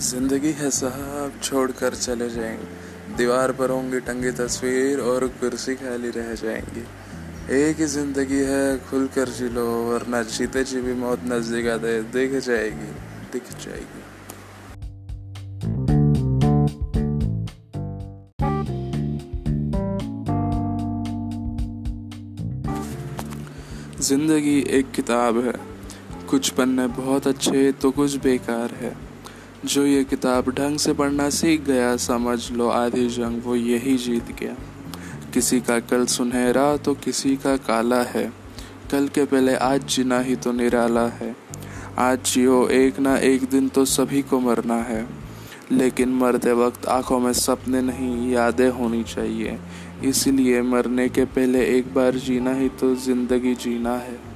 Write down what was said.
ज़िंदगी है साहब छोड़ कर चले जाएँगे। दीवार पर होंगी टंगी तस्वीर और कुर्सी खाली रह जाएँगी। एक ही ज़िंदगी है खुल कर जी लो, वरना जीते जी भी मौत नज़दीक आते, दिख जाएगी दिख जाएगी। ज़िंदगी एक किताब है। कुछ पन्ने बहुत अच्छे तो कुछ बेकार है। जो ये किताब ढंग से पढ़ना सीख गया, समझ लो आधी जंग वो यही जीत गया। किसी का कल सुनहरा तो किसी का काला है। कल के पहले आज जीना ही तो निराला है। आज जियो एक ना एक दिन तो सभी को मरना है। लेकिन मरते वक्त आँखों में सपने नहीं, यादें होनी चाहिए। इसलिए मरने के पहले एक बार जीना ही तो ज़िंदगी जीना है।